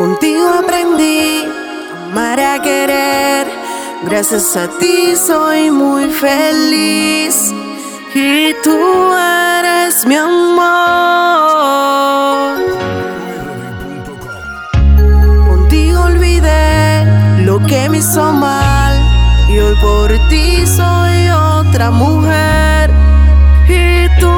Contigo aprendí a amar a querer. Gracias a ti soy muy feliz. Y tú eres mi amor. Contigo olvidé lo que me hizo mal. Y hoy por ti soy otra mujer. Y tú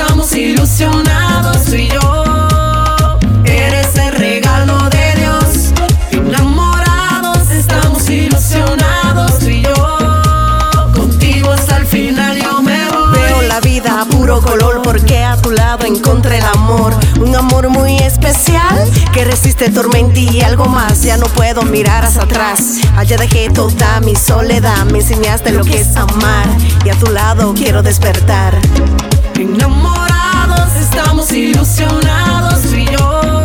estamos ilusionados tú y yo. Eres el regalo de Dios. Enamorados estamos ilusionados tú y yo. Contigo hasta el final yo me voy. Veo la vida a puro color porque a tu lado encontré el amor. Un amor muy especial que resiste tormenta y algo más. Ya no puedo mirar hacia atrás. Allá dejé toda mi soledad. Me enseñaste lo que es amar y a tu lado quiero despertar. Enamorados estamos ilusionados tú y yo.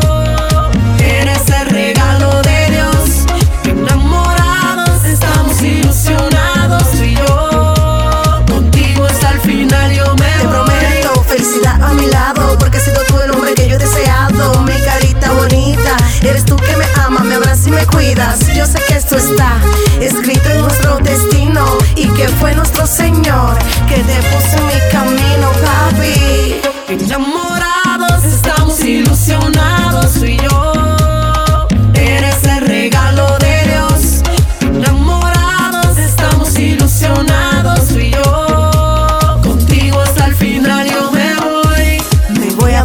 Eres el regalo de Dios. Enamorados estamos ilusionados tú y yo. Contigo hasta el final yo me Te prometo felicidad a mi lado porque has sido tú el hombre que yo he deseado. Mi carita bonita, eres tú que me amas, me abrazas y me cuidas. Yo sé que esto está escrito en nuestro destino y que fue nuestro Señor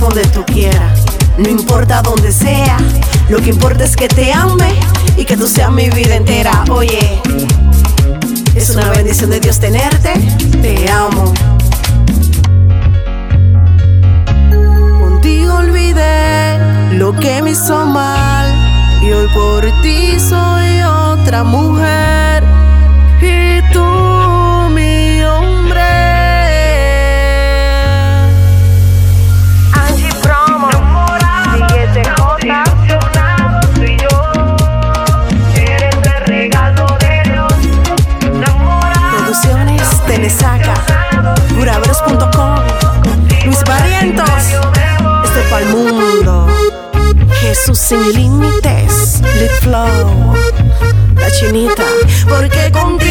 donde tú quieras, no importa dónde sea. Lo que importa es que te ame y que tú seas mi vida entera. Oye, es una bendición de Dios tenerte. Te amo. Contigo olvidé lo que me hizo mal y hoy por ti soy otra mujer Luis Barrientos, este pa'l mundo. Jesús sin límites, Lit Flow, la chinita, porque contigo